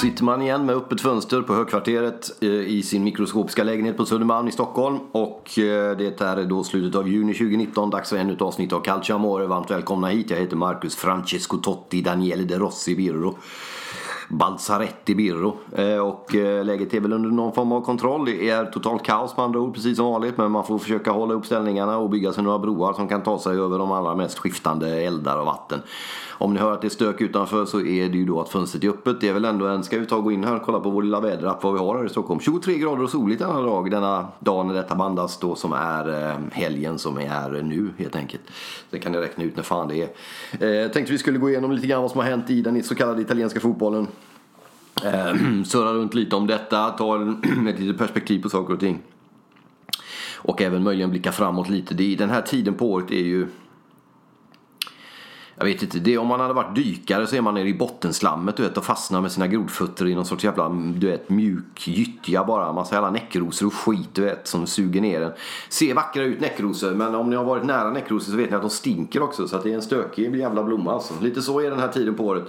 Sitter man igen med öppet fönster på Högkvarteret eh, i sin mikroskopiska lägenhet på Södermalm i Stockholm. Och eh, det det är då slutet av juni 2019, dags för ännu ett avsnitt av Calcio Amore. Varmt välkomna hit. Jag heter Marcus Francesco Totti, Daniele De Rossi Birro. Balzaretti Birro. Eh, och eh, läget är väl under någon form av kontroll. Det är totalt kaos med andra ord, precis som vanligt. Men man får försöka hålla upp ställningarna och bygga sig några broar som kan ta sig över de allra mest skiftande eldar och vatten. Om ni hör att det är stök utanför så är det ju då att fönstret är öppet. Det är väl ändå en, ska vi ta och gå in här och kolla på vår lilla väderapp vad vi har här i Stockholm. 23 grader och soligt denna dag, denna dag när detta bandas då som är eh, helgen som är nu helt enkelt. Det kan ni räkna ut när fan det är. Eh, tänkte vi skulle gå igenom lite grann vad som har hänt i den så kallade italienska fotbollen. Eh, surra runt lite om detta, ta en- ett litet perspektiv på saker och ting. Och även möjligen blicka framåt lite. Det, den här tiden på året är ju jag vet inte, det, om man hade varit dykare så är man nere i bottenslammet du vet, och fastnar med sina grodfötter i någon sorts jävla du vet, mjuk gyttja bara. Massa jävla näckrosor och skit du vet som suger ner en. Ser vackra ut näckrosor men om ni har varit nära näckrosor så vet ni att de stinker också. Så att det är en stökig jävla blomma alltså. Lite så är den här tiden på året.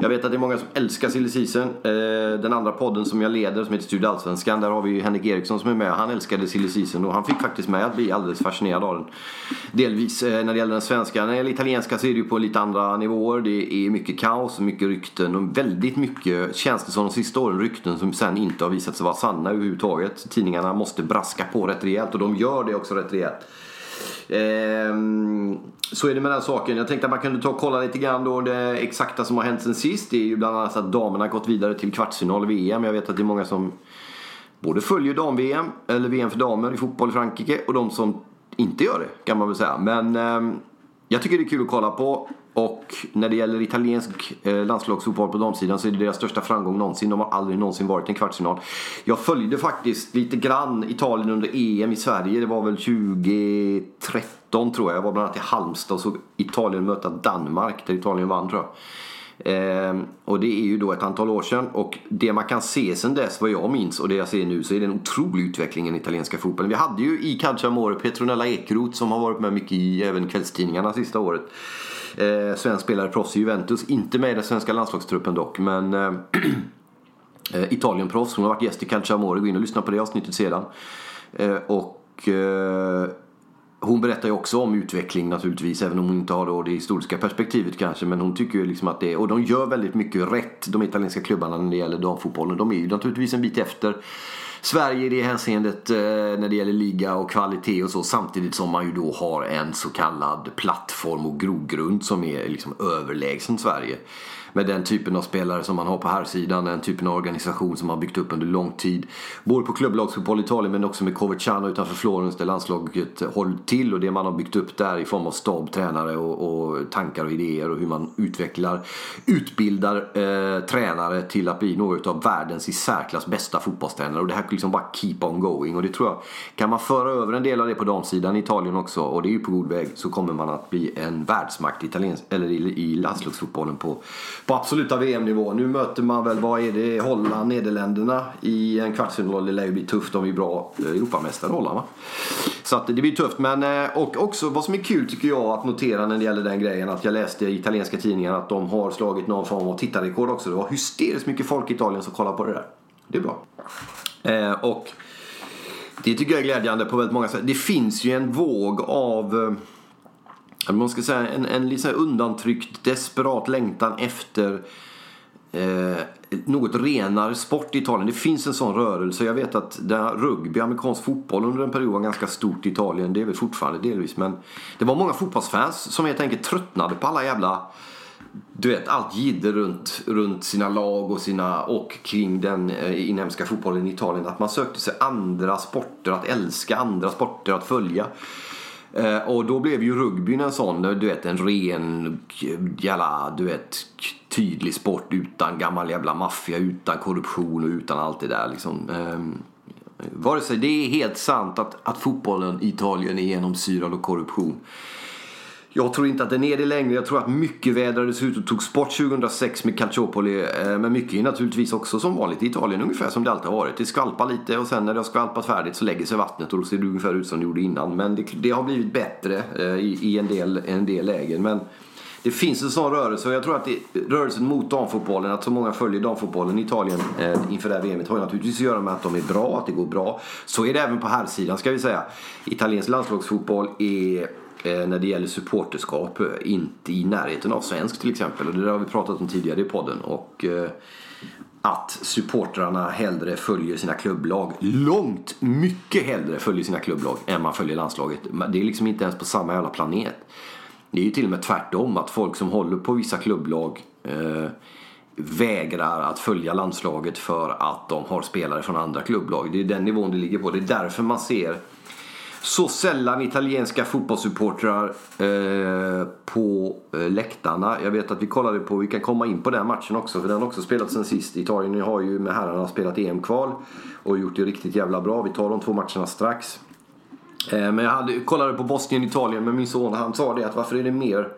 Jag vet att det är många som älskar silly season. Eh, den andra podden som jag leder som heter Studio Allsvenskan. Där har vi ju Henrik Eriksson som är med. Han älskade silly season och han fick faktiskt med att bli alldeles fascinerad av den. Delvis eh, när det gäller den svenska. När det gäller italienska så är det ju på lite lite andra nivåer. Det är mycket kaos och mycket rykten och väldigt mycket känns det som de sista åren rykten som sen inte har visat sig vara sanna överhuvudtaget. Tidningarna måste braska på rätt rejält och de gör det också rätt rejält. Ehm, så är det med den saken. Jag tänkte att man kunde ta och kolla lite grann då det exakta som har hänt sen sist. Det är ju bland annat att damerna har gått vidare till kvartsfinal i VM. Jag vet att det är många som både följer dam-VM, eller VM för damer i fotboll i Frankrike och de som inte gör det kan man väl säga. Men ehm, jag tycker det är kul att kolla på. Och när det gäller italiensk eh, landslagsfotboll på damsidan så är det deras största framgång någonsin. De har aldrig någonsin varit i en kvartsfinal. Jag följde faktiskt lite grann Italien under EM i Sverige. Det var väl 2013 tror jag. Jag var bland annat i Halmstad och såg Italien möta Danmark där Italien vann tror jag. Ehm, och det är ju då ett antal år sedan och det man kan se sedan dess vad jag minns och det jag ser nu så är det en otrolig utveckling i den italienska fotbollen. Vi hade ju i Calciamore Petronella Ekeroth som har varit med mycket i även kvällstidningarna sista året. Eh, svensk spelare, proffs i Juventus, inte med i den svenska landslagstruppen dock men eh, eh Italienproffs. Hon har varit gäst i Calciamore. Gå in och lyssna på det avsnittet sedan. Eh, och eh, hon berättar ju också om utveckling naturligtvis, även om hon inte har då det historiska perspektivet kanske. Men hon tycker ju liksom att det, och de gör väldigt mycket rätt, de italienska klubbarna när det gäller damfotbollen. De är ju naturligtvis en bit efter Sverige i det hänseendet eh, när det gäller liga och kvalitet och så. Samtidigt som man ju då har en så kallad plattform och grogrund som är liksom överlägsen Sverige. Med den typen av spelare som man har på här sidan den typen av organisation som man har byggt upp under lång tid. Både på klubblagsfotboll i Italien men också med Coverciano utanför Florens där landslaget håller till och det man har byggt upp där i form av stab, tränare och, och tankar och idéer och hur man utvecklar, utbildar eh, tränare till att bli några av världens i särklass bästa fotbollstränare och det här liksom bara keep on going och det tror jag kan man föra över en del av det på damsidan i Italien också och det är ju på god väg så kommer man att bli en världsmakt italiens, eller i, i landslagsfotbollen på, på absoluta VM-nivå. Nu möter man väl, vad är det, Holland, Nederländerna i en kvartsfinal. Det lär ju bli tufft om vi är bra eh, Europamästare Holland va? Så att det blir tufft. Men, eh, och också vad som är kul tycker jag att notera när det gäller den grejen. Att jag läste i italienska tidningar att de har slagit någon form av tittarrekord också. Det var hysteriskt mycket folk i Italien som kollade på det där. Det är bra. Eh, och det tycker jag är glädjande på väldigt många sätt. Det finns ju en våg av man ska säga en, en liksom undantryckt desperat längtan efter eh, något renare sport i Italien. Det finns en sån rörelse. Jag vet att där rugby, amerikansk fotboll under en period var ganska stort i Italien. Det är väl fortfarande delvis. Men det var många fotbollsfans som helt enkelt tröttnade på alla jävla du vet, allt jidder runt, runt sina lag och, sina, och kring den eh, inhemska fotbollen i Italien. Att man sökte sig andra sporter, att älska andra sporter, att följa. Eh, och då blev ju rugbyn en sån, du vet en ren jävla, du vet tydlig sport utan gammal jävla maffia, utan korruption och utan allt det där liksom. Ehm, vare sig det är helt sant att, att fotbollen i Italien är genomsyrad av korruption. Jag tror inte att den är det längre. Jag tror att mycket vädrades ut och togs bort 2006 med Calciopoli. Eh, men mycket är naturligtvis också som vanligt i Italien, ungefär som det alltid har varit. Det skvalpar lite och sen när det har skvalpat färdigt så lägger sig vattnet och då ser det ungefär ut som det gjorde innan. Men det, det har blivit bättre eh, i, i, en, del, en del lägen. Men det finns en sån rörelse och jag tror att det, rörelsen mot damfotbollen, att så många följer damfotbollen i Italien eh, inför det här VMet har ju naturligtvis att göra med att de är bra, att det går bra. Så är det även på här sidan ska vi säga. Italiensk landslagsfotboll är Eh, när det gäller supporterskap eh, inte i närheten av svensk till exempel. Och det där har vi pratat om tidigare i podden. Och eh, att supportrarna hellre följer sina klubblag. Långt mycket hellre följer sina klubblag än man följer landslaget. Det är liksom inte ens på samma jävla planet. Det är ju till och med tvärtom. Att folk som håller på vissa klubblag eh, vägrar att följa landslaget för att de har spelare från andra klubblag. Det är den nivån det ligger på. Det är därför man ser så sällan italienska fotbollssupportrar eh, på eh, läktarna. Jag vet att vi kollade på, vi kan komma in på den matchen också för den har också spelats sen sist. Italien har ju med herrarna spelat EM-kval och gjort det riktigt jävla bra. Vi tar de två matcherna strax. Eh, men jag hade, kollade på Bosnien-Italien med min son han sa det att varför är det mer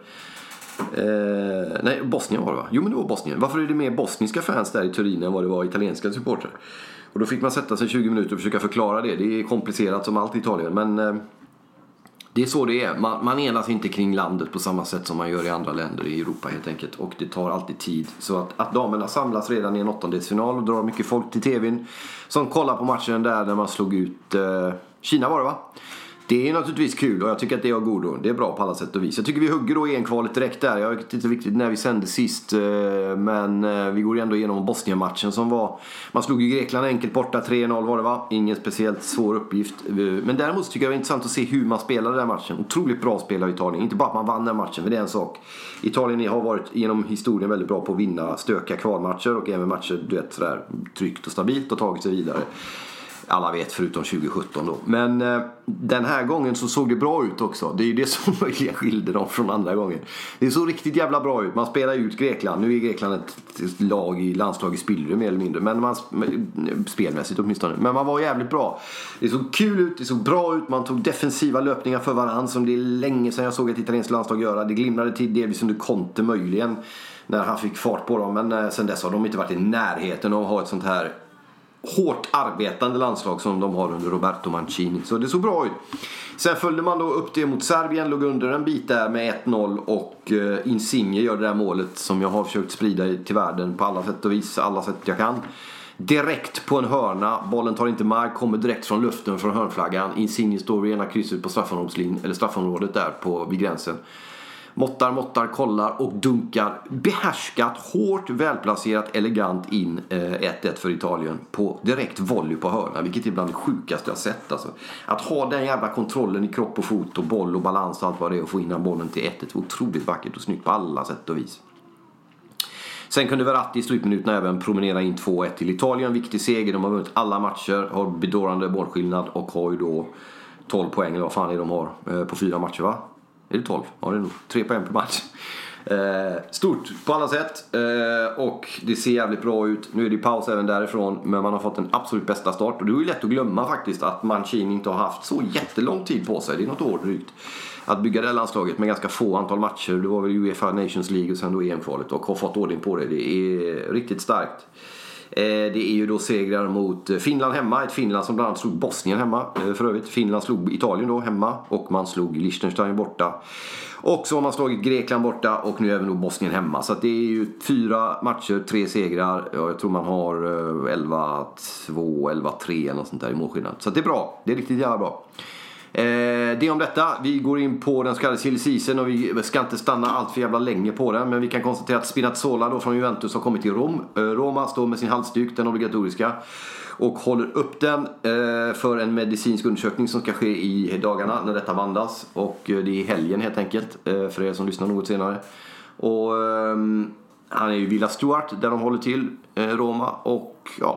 Eh, nej, Bosnien var det va? Jo men det var Bosnien. Varför är det mer bosniska fans där i Turin än vad det var italienska supportrar? Och då fick man sätta sig 20 minuter och försöka förklara det. Det är komplicerat som allt i Italien. Men eh, det är så det är. Man, man enas inte kring landet på samma sätt som man gör i andra länder i Europa helt enkelt. Och det tar alltid tid. Så att, att damerna samlas redan i en åttondelsfinal och drar mycket folk till tvn. Som kollar på matchen där när man slog ut eh, Kina var det va? Det är naturligtvis kul och jag tycker att det är av godo. Det är bra på alla sätt och vis. Jag tycker vi hugger då EM-kvalet direkt där. Jag vet inte riktigt när vi sände sist. Eh, men eh, vi går ändå igenom Bosnien-matchen som var... Man slog ju Grekland enkelt borta. 3-0 var det va? Ingen speciellt svår uppgift. Eh, men däremot tycker jag det är intressant att se hur man spelade den matchen. Otroligt bra spel av Italien. Inte bara att man vann den matchen, för det är en sak. Italien har varit genom historien väldigt bra på att vinna stökiga kvalmatcher och även matcher du vet, sådär, tryggt och stabilt och tagit sig vidare alla vet förutom 2017 då. Men eh, den här gången så såg det bra ut också. Det är ju det som möjligen skilde dem från andra gången. Det såg riktigt jävla bra ut. Man spelar ut Grekland. Nu är Grekland ett lag i landslag i spillror mer eller mindre. Men man, eh, spelmässigt åtminstone. Men man var jävligt bra. Det såg kul ut, det såg bra ut. Man tog defensiva löpningar för varandra som det är länge sedan jag såg ett italienskt landslag göra. Det glimrade till delvis under Conte möjligen. När han fick fart på dem. Men eh, sen dess har de inte varit i närheten av att ha ett sånt här hårt arbetande landslag som de har under Roberto Mancini. Så det såg bra ut. Sen följde man då upp det mot Serbien, låg under en bit där med 1-0 och eh, Insigne gör det där målet som jag har försökt sprida till världen på alla sätt och vis, alla sätt jag kan. Direkt på en hörna, bollen tar inte mark, kommer direkt från luften från hörnflaggan. Insigne står vid ena krysset på straffområdet, straffområdet där på, vid gränsen. Måttar, måttar, kollar och dunkar behärskat, hårt, välplacerat, elegant in 1-1 eh, för Italien på direkt volley på hörna. Vilket är bland det sjukaste jag sett. Alltså. Att ha den jävla kontrollen i kropp och fot och boll och balans och allt vad det är och få in den bollen till 1-1 otroligt vackert och snyggt på alla sätt och vis. Sen kunde Verratti i slutminuterna även promenera in 2-1 till Italien. Viktig seger. De har vunnit alla matcher, har bedårande målskillnad och har ju då 12 poäng eller vad fan är de har eh, på fyra matcher va? Är det 12? Ja, det är nog. Tre poäng per match. Eh, stort på alla sätt eh, och det ser jävligt bra ut. Nu är det paus även därifrån men man har fått den absolut bästa start. Och det är ju lätt att glömma faktiskt att Mancini inte har haft så jättelång tid på sig. Det är något år drygt. Att bygga det här landslaget med ganska få antal matcher. Det var väl Uefa Nations League och sen då EM-kvalet och har fått ordning på det. Det är riktigt starkt. Eh, det är ju då segrar mot eh, Finland hemma. Ett Finland som bland annat slog Bosnien hemma eh, för övrigt. Finland slog Italien då hemma och man slog Liechtenstein borta. Och så har man slagit Grekland borta och nu även då Bosnien hemma. Så det är ju fyra matcher, tre segrar. Jag tror man har 11-2, 11-3 eller något sånt där i målskillnad. Så det är bra. Det är riktigt jävla bra. Eh, det om detta. Vi går in på den så kallade silly season och vi ska inte stanna allt för jävla länge på den. Men vi kan konstatera att Spinazzola då från Juventus har kommit till Rom. Eh, Roma står med sin halsduk, den obligatoriska. Och håller upp den eh, för en medicinsk undersökning som ska ske i dagarna när detta bandas. Och eh, det är i helgen helt enkelt eh, för er som lyssnar något senare. Och ehm, han är ju Villa Stuart där de håller till, eh, Roma. Och ja,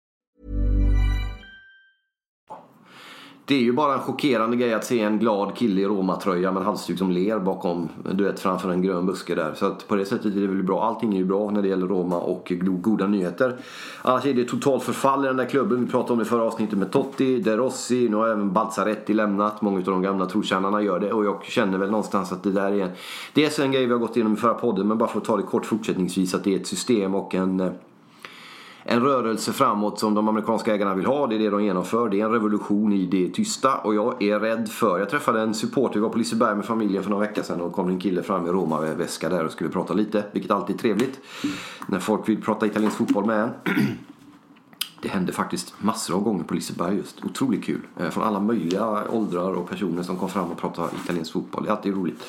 Det är ju bara en chockerande grej att se en glad kille i Roma-tröja med en halsduk som ler bakom, du vet, framför en grön buske där. Så att på det sättet är det väl bra. Allting är ju bra när det gäller Roma och goda nyheter. Annars är det totalt förfall i den där klubben. Vi pratade om det förra avsnittet med Totti, De Rossi, nu har även Balzaretti lämnat. Många av de gamla trotjänarna gör det och jag känner väl någonstans att det där är en... En grej vi har gått igenom i förra podden men bara för att ta det kort fortsättningsvis att det är ett system och en eh, en rörelse framåt som de amerikanska ägarna vill ha. Det är det de genomför. Det är en revolution i det tysta och jag är rädd för. Jag träffade en supporter, vi var på Liseberg med familjen för några veckor sedan och kom en kille fram med Roma-väska där och skulle prata lite. Vilket alltid är trevligt. När folk vill prata italiensk fotboll med en. Det hände faktiskt massor av gånger på Liseberg just. Otroligt kul. Eh, från alla möjliga åldrar och personer som kom fram och pratade italiensk fotboll. Det är alltid roligt.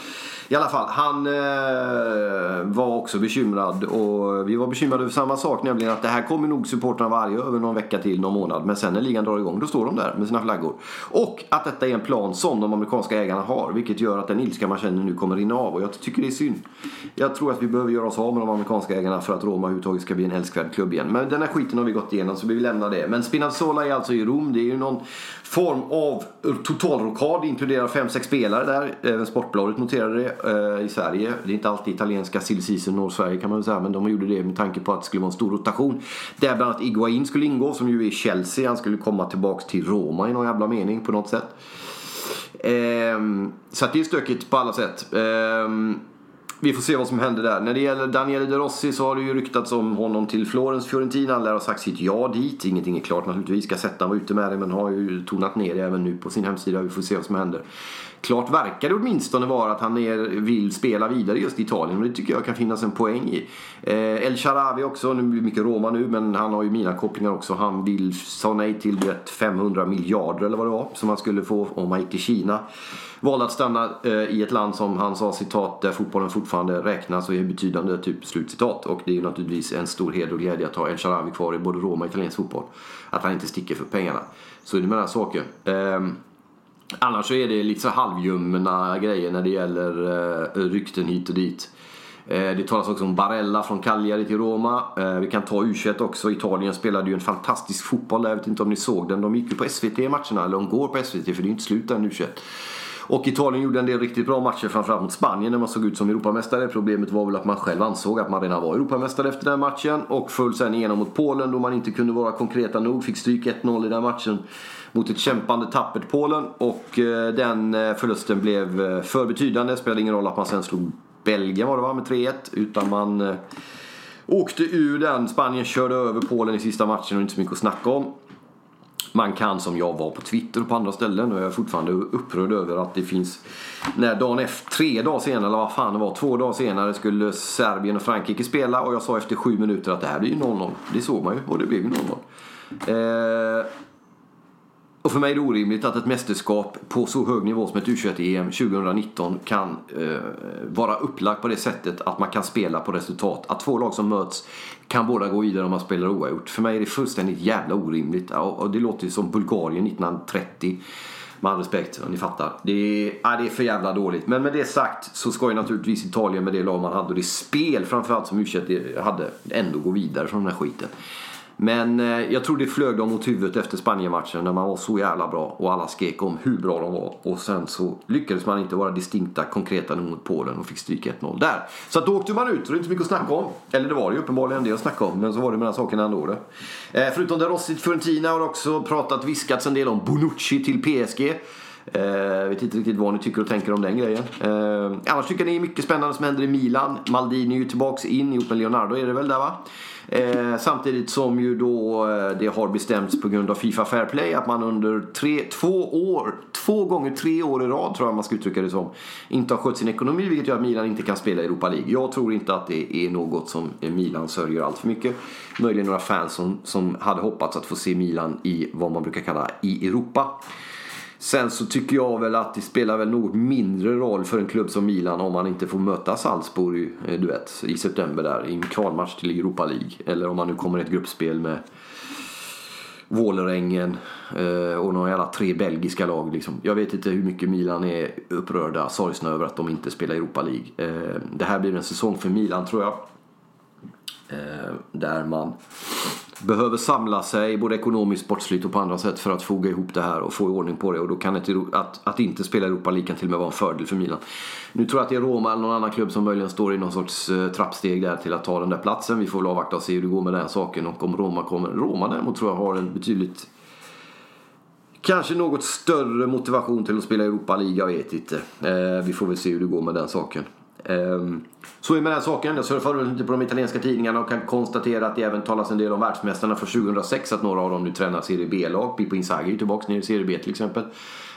I alla fall, han eh, var också bekymrad och vi var bekymrade över samma sak, nämligen att det här kommer nog supportrarna varje över någon vecka till, någon månad. Men sen när ligan drar igång, då står de där med sina flaggor. Och att detta är en plan som de amerikanska ägarna har, vilket gör att den ilska man känner nu kommer rinna av. Och jag tycker det är synd. Jag tror att vi behöver göra oss av med de amerikanska ägarna för att Roma överhuvudtaget ska bli en älskvärd klubb igen. Men den här skiten har vi gått igenom så vi lämnar det. Men Spinazzola är alltså i Rom. Det är ju någon form av totalrockad. Inkluderar 5-6 spelare där. Även Sportbladet noterade det eh, i Sverige. Det är inte alltid italienska silly season når Sverige kan man väl säga. Men de gjorde det med tanke på att det skulle vara en stor rotation. Där bland annat Iguain skulle ingå som ju är Chelsea. Han skulle komma tillbaks till Roma i någon jävla mening på något sätt. Eh, så att det är stökigt på alla sätt. Eh, vi får se vad som händer där. När det gäller Daniele De Rossi så har det ju ryktats om honom till Florens Fiorentina. Han lär ha sagt sitt ja dit. Ingenting är klart naturligtvis. Ska sätta vara ute med det men har ju tonat ner det även nu på sin hemsida. Vi får se vad som händer. Klart verkar det åtminstone vara att han är, vill spela vidare just i Italien och det tycker jag kan finnas en poäng i. Eh, El Sharawi också, nu blir det mycket Roma nu men han har ju mina kopplingar också. Han vill sa nej till 500 miljarder eller vad det var som han skulle få om han gick till Kina. Valde att stanna eh, i ett land som han sa citat där fotbollen fortfarande räknas och är betydande typ slutcitat. Och det är ju naturligtvis en stor heder och glädje att ha El Sharawi kvar i både Roma och italiensk fotboll. Att han inte sticker för pengarna. Så är det med den här saken. Eh, Annars så är det lite så halvljumna grejer när det gäller eh, rykten hit och dit. Eh, det talas också om Barella från Cagliari till Roma. Eh, vi kan ta U21 också. Italien spelade ju en fantastisk fotboll där. Jag vet inte om ni såg den. De gick ju på SVT matcherna, eller de går på SVT för det är ju inte slut än U21. Och Italien gjorde en del riktigt bra matcher, framförallt mot Spanien när man såg ut som Europamästare. Problemet var väl att man själv ansåg att man redan var Europamästare efter den matchen. Och föll sen igenom mot Polen då man inte kunde vara konkreta nog. Fick stryk 1-0 i den matchen mot ett kämpande tappert Polen. Och eh, den eh, förlusten blev eh, för betydande. Det spelade ingen roll att man sen slog Belgien var det va, med 3-1. Utan man eh, åkte ur den. Spanien körde över Polen i sista matchen och inte så mycket att snacka om. Man kan som jag var på Twitter och på andra ställen och jag är fortfarande upprörd över att det finns när dagen efter, tre dagar senare eller vad fan det var, två dagar senare skulle Serbien och Frankrike spela och jag sa efter sju minuter att det här blir ju 0-0. Det såg man ju och det blev ju 0-0. Eh, och för mig är det orimligt att ett mästerskap på så hög nivå som ett U21-EM 2019 kan eh, vara upplagt på det sättet att man kan spela på resultat. Att två lag som möts kan båda gå vidare om man spelar oavgjort. För mig är det fullständigt jävla orimligt. Och det låter ju som Bulgarien 1930. Med all respekt, ni fattar. Det är, ja, det är för jävla dåligt. Men med det sagt så ska ju naturligtvis Italien med det lag man hade och det spel framförallt som U21 hade ändå gå vidare från den här skiten. Men eh, jag tror det flög dem mot huvudet efter Spanienmatchen när man var så jävla bra och alla skrek om hur bra de var. Och sen så lyckades man inte vara distinkta, konkreta nog mot Polen och fick stryka 1-0 där. Så att då åkte man ut och det är inte så mycket att snacka om. Eller det var det ju uppenbarligen det att snacka om, men så var det med den saken ändå. Det. Eh, förutom det Rossi Fiorentina har också pratat, viskats en del om Bonucci till PSG. Jag eh, vet inte riktigt vad ni tycker och tänker om den grejen. Eh, annars tycker jag det är mycket spännande som händer i Milan. Maldini är ju tillbaks in ihop med Leonardo är det väl där va? Eh, samtidigt som ju då eh, det har bestämts på grund av Fifa Fair Play att man under tre, två år, två gånger tre år i rad tror jag man ska uttrycka det som, inte har skött sin ekonomi vilket gör att Milan inte kan spela i Europa League. Jag tror inte att det är något som Milan sörjer allt för mycket. Möjligen några fans som, som hade hoppats att få se Milan i vad man brukar kalla i Europa. Sen så tycker jag väl att det spelar väl något mindre roll för en klubb som Milan om man inte får möta Salzburg eh, du vet, i september där i en kvalmatch till Europa League. Eller om man nu kommer i ett gruppspel med Vålerengen eh, och några jävla tre belgiska lag. Liksom. Jag vet inte hur mycket Milan är upprörda, sorgsna över att de inte spelar Europa League. Eh, det här blir en säsong för Milan tror jag. Där man behöver samla sig både ekonomiskt, sportsligt och på andra sätt för att foga ihop det här och få ordning på det. Och då kan ett, att, att inte spela Europa League kan till och med vara en fördel för Milan. Nu tror jag att det är Roma eller någon annan klubb som möjligen står i någon sorts eh, trappsteg där till att ta den där platsen. Vi får väl avvakta och se hur det går med den saken och om Roma kommer. Roma däremot tror jag har en betydligt Kanske något större motivation till att spela Europa League, jag vet inte. Eh, vi får väl se hur det går med den saken. Ehm, så är med den saken. Jag surfar runt lite på de italienska tidningarna och kan konstatera att det även talas en del om världsmästarna för 2006. Att några av dem nu tränar Serie B-lag. Pippo Inzaghi är ju tillbaka nere i Serie B till exempel.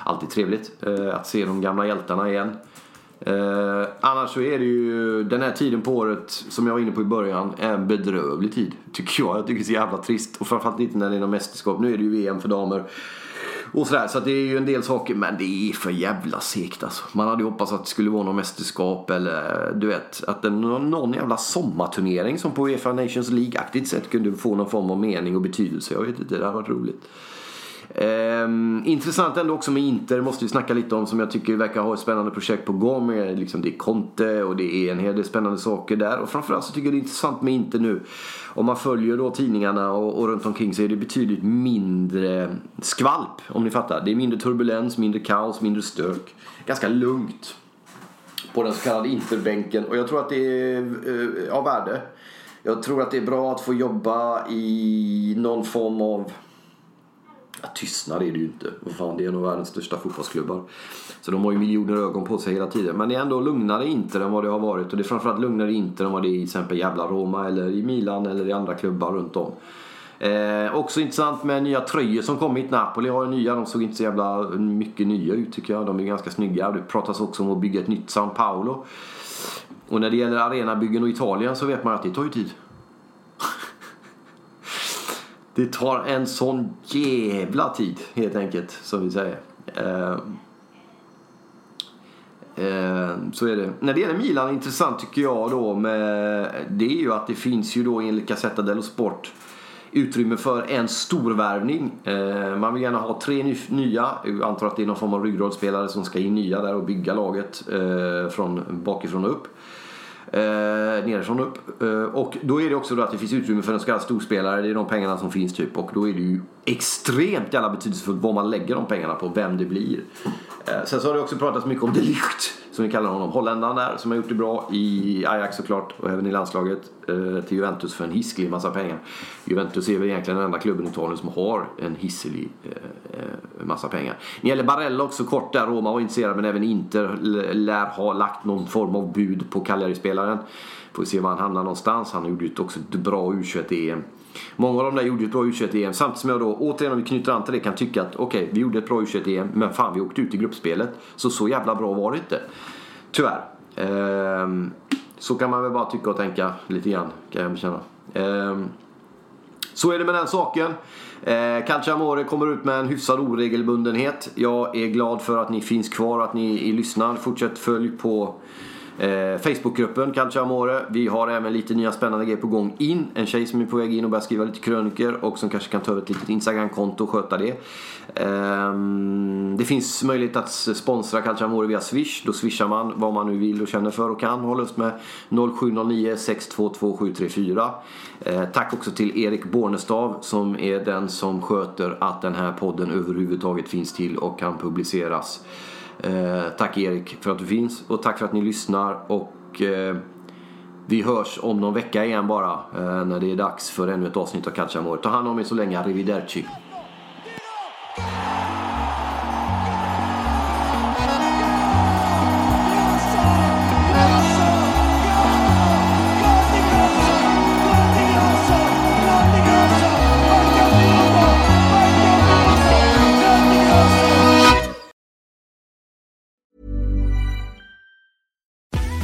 Alltid trevligt eh, att se de gamla hjältarna igen. Eh, annars så är det ju den här tiden på året som jag var inne på i början en bedrövlig tid. Tycker jag. Jag tycker det är så jävla trist. Och framförallt inte när det är någon mästerskap. Nu är det ju VM för damer. Och sådär, så det är ju en del saker, men det är för jävla segt alltså. Man hade ju hoppats att det skulle vara något mästerskap eller du vet, att det, någon jävla sommarturnering som på Uefa Nations League-aktigt sätt kunde få någon form av mening och betydelse. Jag vet inte, det hade varit roligt. Um, intressant ändå också med Inter, måste vi snacka lite om, som jag tycker verkar ha ett spännande projekt på gång. Med, liksom, det är Conte och det är en hel del spännande saker där. Och framförallt så tycker jag det är intressant med Inter nu. Om man följer då tidningarna och, och runt omkring så är det betydligt mindre skvalp, om ni fattar. Det är mindre turbulens, mindre kaos, mindre stök. Ganska lugnt på den så kallade Interbänken. Och jag tror att det är uh, av värde. Jag tror att det är bra att få jobba i någon form av Ja, tystnad är det ju inte. Vad fan, det är en av världens största fotbollsklubbar. Så de har ju miljoner ögon på sig hela tiden. Men det är ändå lugnare Inter än vad det har varit. Och det är framförallt lugnare Inter än vad det är i till exempel jävla Roma eller i Milan eller i andra klubbar runt om. Eh, också intressant med nya tröjor som kommit. Napoli har ju nya. De såg inte så jävla mycket nya ut tycker jag. De är ganska snygga. Det pratas också om att bygga ett nytt San Paolo. Och när det gäller arenabyggen och Italien så vet man att det tar ju tid det tar en sån jävla tid helt enkelt som vi säger. Eh, eh, så är det. När det gäller Milan, intressant tycker jag då med det är ju att det finns ju då enligt Gazzetta dello Sport utrymme för en storvärvning. Eh, man vill gärna ha tre nya. Jag antar att det är någon form av ryggradsspelare som ska in nya där och bygga laget eh, från bakifrån och upp. Eh, nerifrån och upp. Eh, och då är det också då att det finns utrymme för en så kallad storspelare. Det är de pengarna som finns typ. Och då är det ju extremt jävla betydelsefullt vad man lägger de pengarna på. Vem det blir. Eh, sen så har det också pratats mycket om delikt. Som vi kallar honom. Holländaren där som har gjort det bra i Ajax såklart. Och även i landslaget. Eh, till Juventus för en hiskelig massa pengar. Juventus är väl egentligen den enda klubben i Italien som har en hisselig eh, eh, massa pengar. När det gäller Barella också kort där. Roma var intresserad men även Inter lär ha lagt någon form av bud på Cagliari-spelaren. Får se var han hamnar någonstans. Han gjorde ju också ett bra U21-EM. Många av de där gjorde ju ett bra U21-EM. Samtidigt som jag då, återigen om vi knyter an till det, kan tycka att okej, okay, vi gjorde ett bra U21-EM, men fan vi åkte ut i gruppspelet. Så så jävla bra var det inte. Tyvärr. Ehm, så kan man väl bara tycka och tänka lite grann, kan jag bekänna. Ehm, så är det med den saken. Eh, Calciamore kommer ut med en hyfsad oregelbundenhet. Jag är glad för att ni finns kvar, att ni lyssnar. Fortsätt följ på Eh, Facebookgruppen Calcio Amore. Vi har även lite nya spännande grejer på gång in. En tjej som är på väg in och börjar skriva lite kröniker och som kanske kan ta över ett litet Instagram-konto och sköta det. Eh, det finns möjlighet att sponsra Calcio Amore via Swish. Då swishar man vad man nu vill och känner för och kan. Håll lust med 0709 622 734. Eh, tack också till Erik Bornestav som är den som sköter att den här podden överhuvudtaget finns till och kan publiceras. Eh, tack Erik för att du finns och tack för att ni lyssnar. Och eh, vi hörs om någon vecka igen bara eh, när det är dags för ännu ett avsnitt av Calciamore. Ta hand om er så länge. Arrivederci.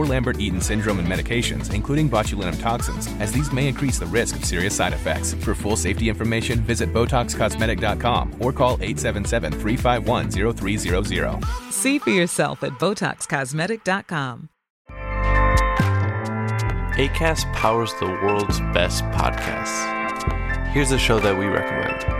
or Lambert-Eaton syndrome and medications, including botulinum toxins, as these may increase the risk of serious side effects. For full safety information, visit BotoxCosmetic.com or call 877-351-0300. See for yourself at BotoxCosmetic.com. ACAST powers the world's best podcasts. Here's a show that we recommend.